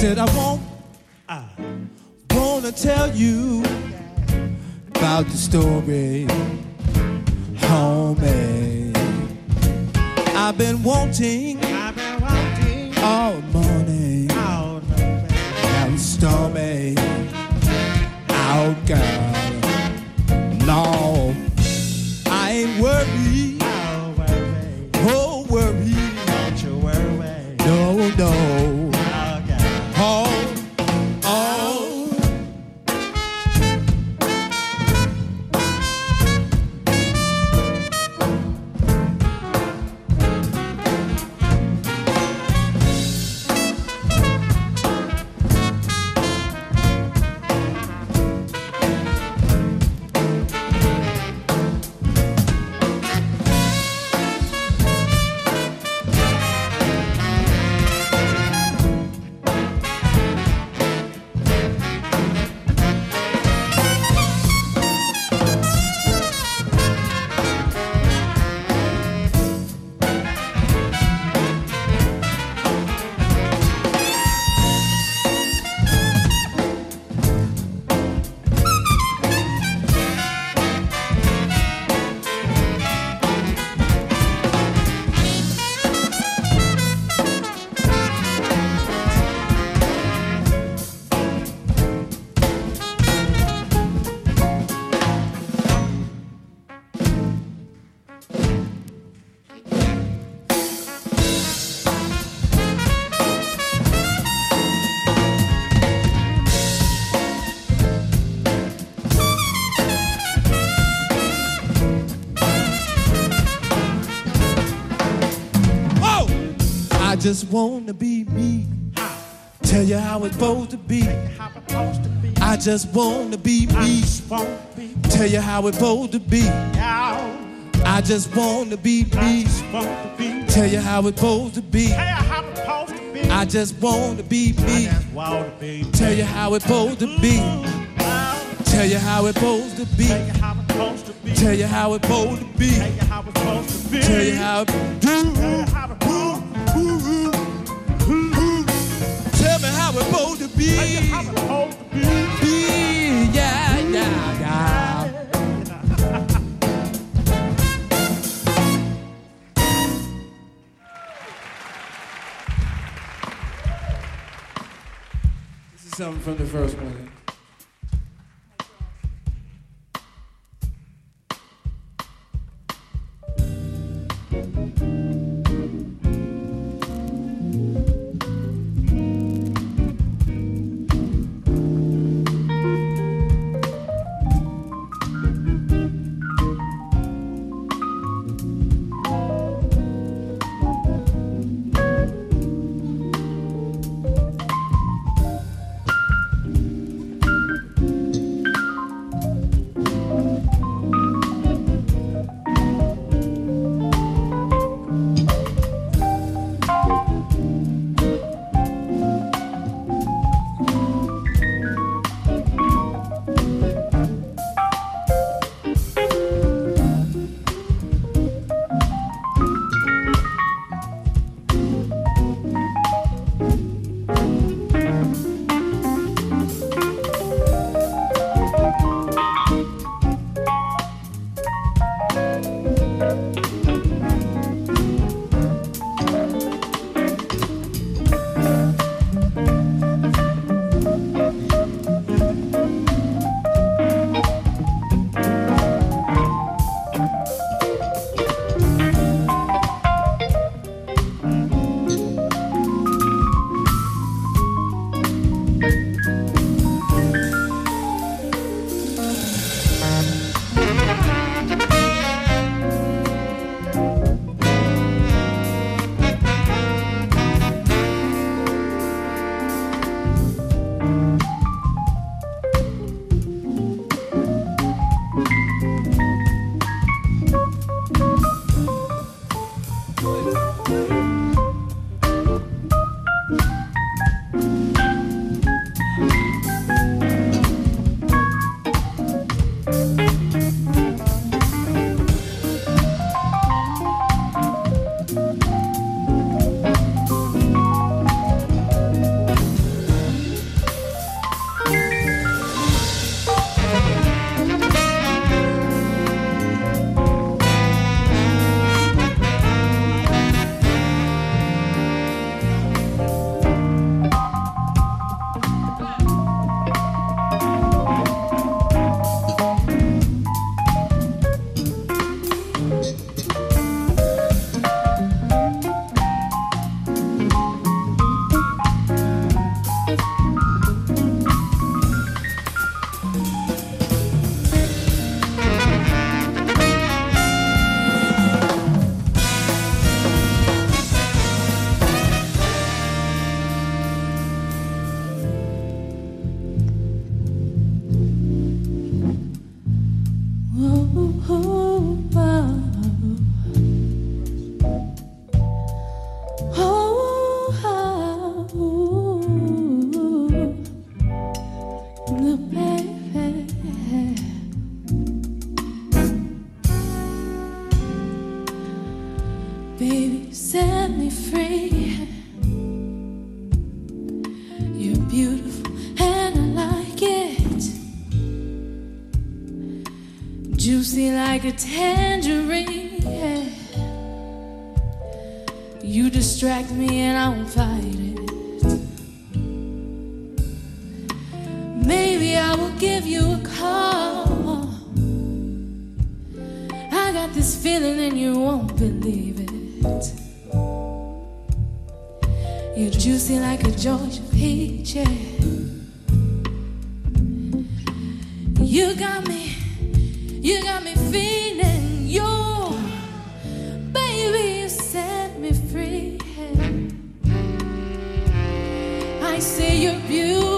said I won't. I wanna tell you about the story, homie. I've been wanting, I've been wanting all morning. all the Now it's stormy. Out, girl. Just wanna be me. Tell you how it's supposed to be. To be. I just wanna be me. be Tell you how it's supposed to be. I just wanna be me. be. Tell you how it's supposed to be. To be. I just wanna be me. to be. Tell you how it's supposed to be. Tell you how it's supposed to be. Tell you how it's supposed to be. Tell you how it's supposed you how it's supposed Tell me how it's supposed to be. Tell you how supposed to be. Be, yeah, yeah, yeah. This is something from the first one. Juicy like a tangerine. yeah. You distract me and I won't fight it. Maybe I will give you a call. I got this feeling and you won't believe it. You're juicy like a Georgia peach. yeah. You got me, you got me feeling you. Baby, you set me free. I say you're beautiful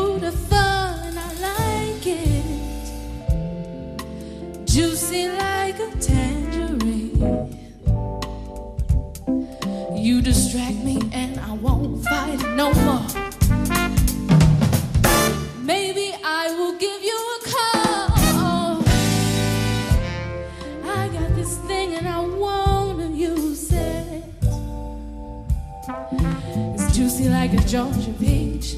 It's juicy like a Georgia peach.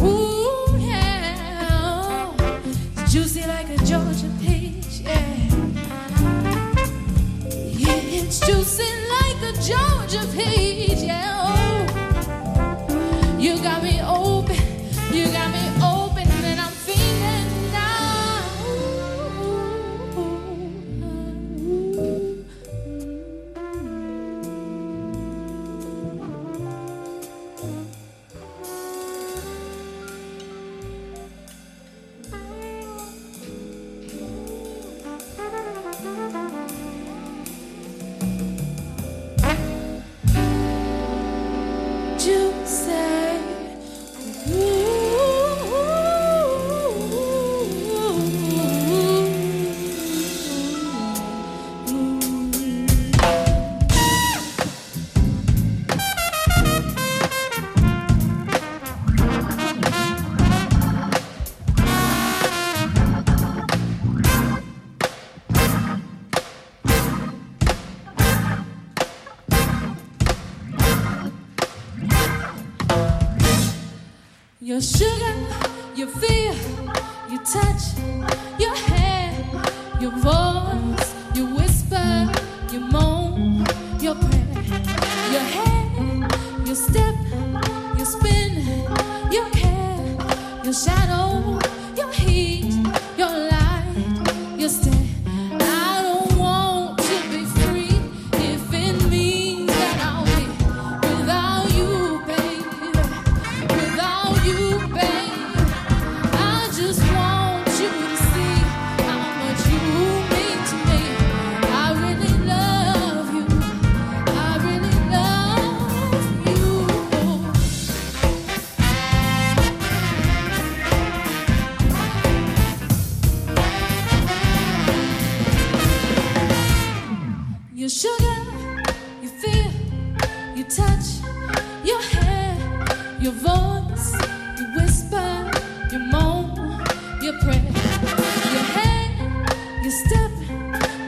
Ooh, yeah. It's juicy like a Georgia peach, yeah. Yeah, it's juicy like a Georgia peach, Your sugar, your fear, your touch, your hair, your voice,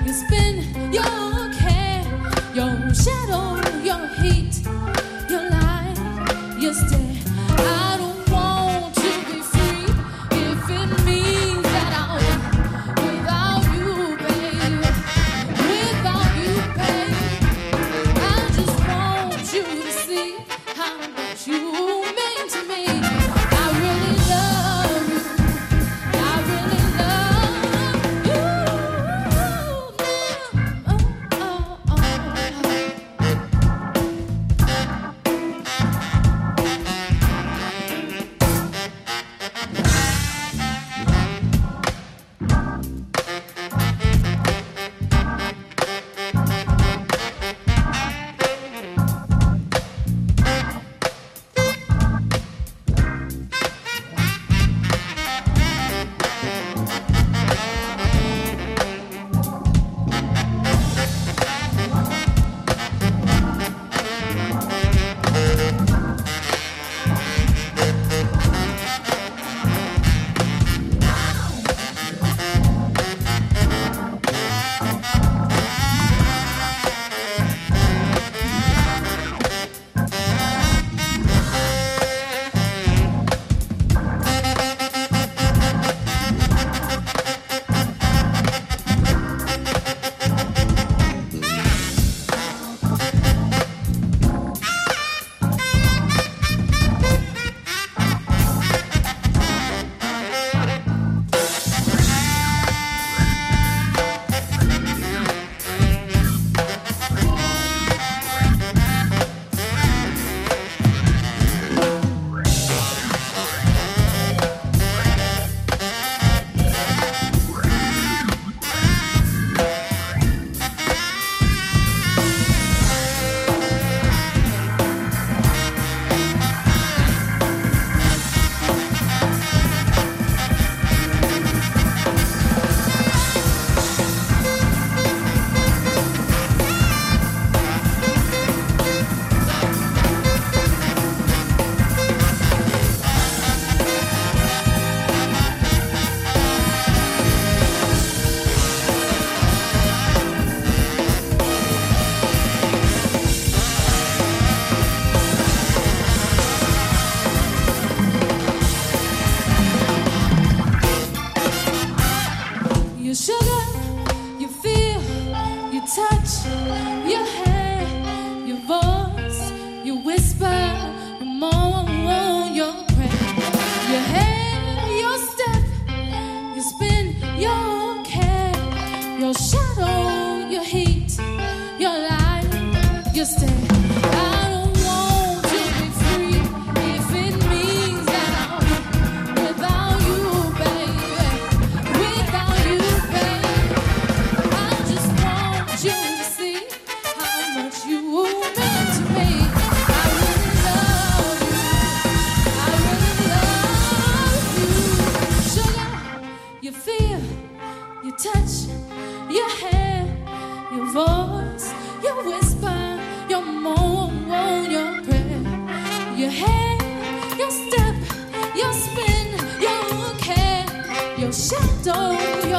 your spin, your care, your shadow, your heat, your light, your stare. Shadow,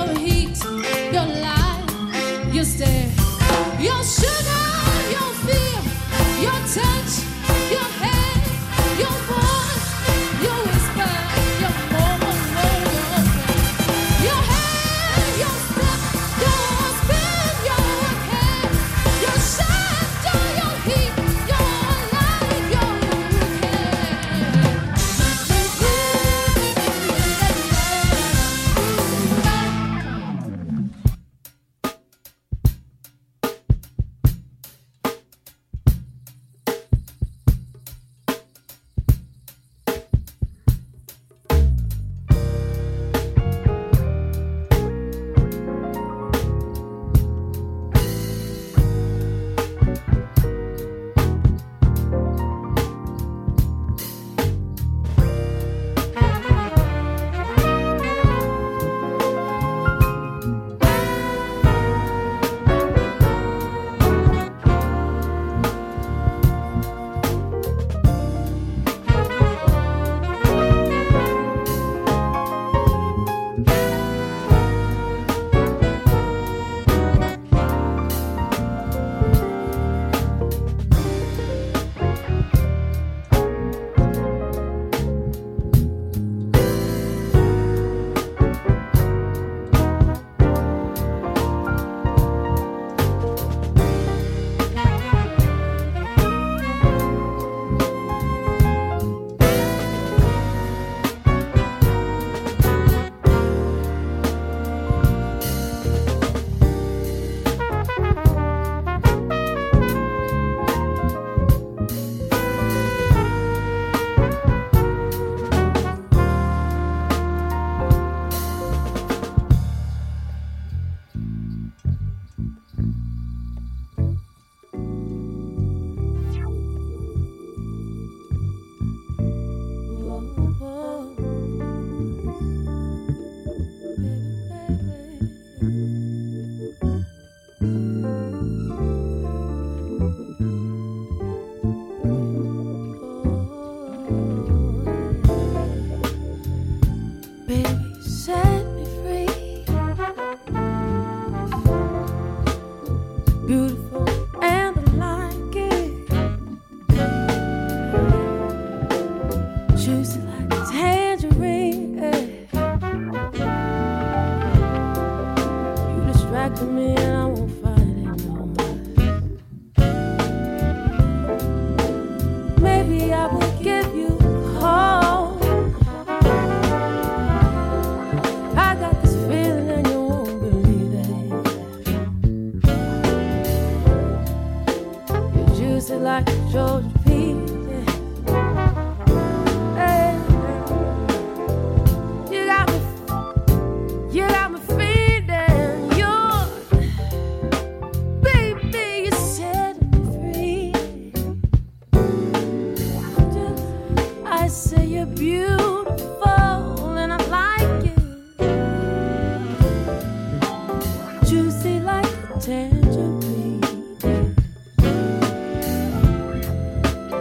tangerine.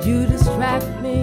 You distract me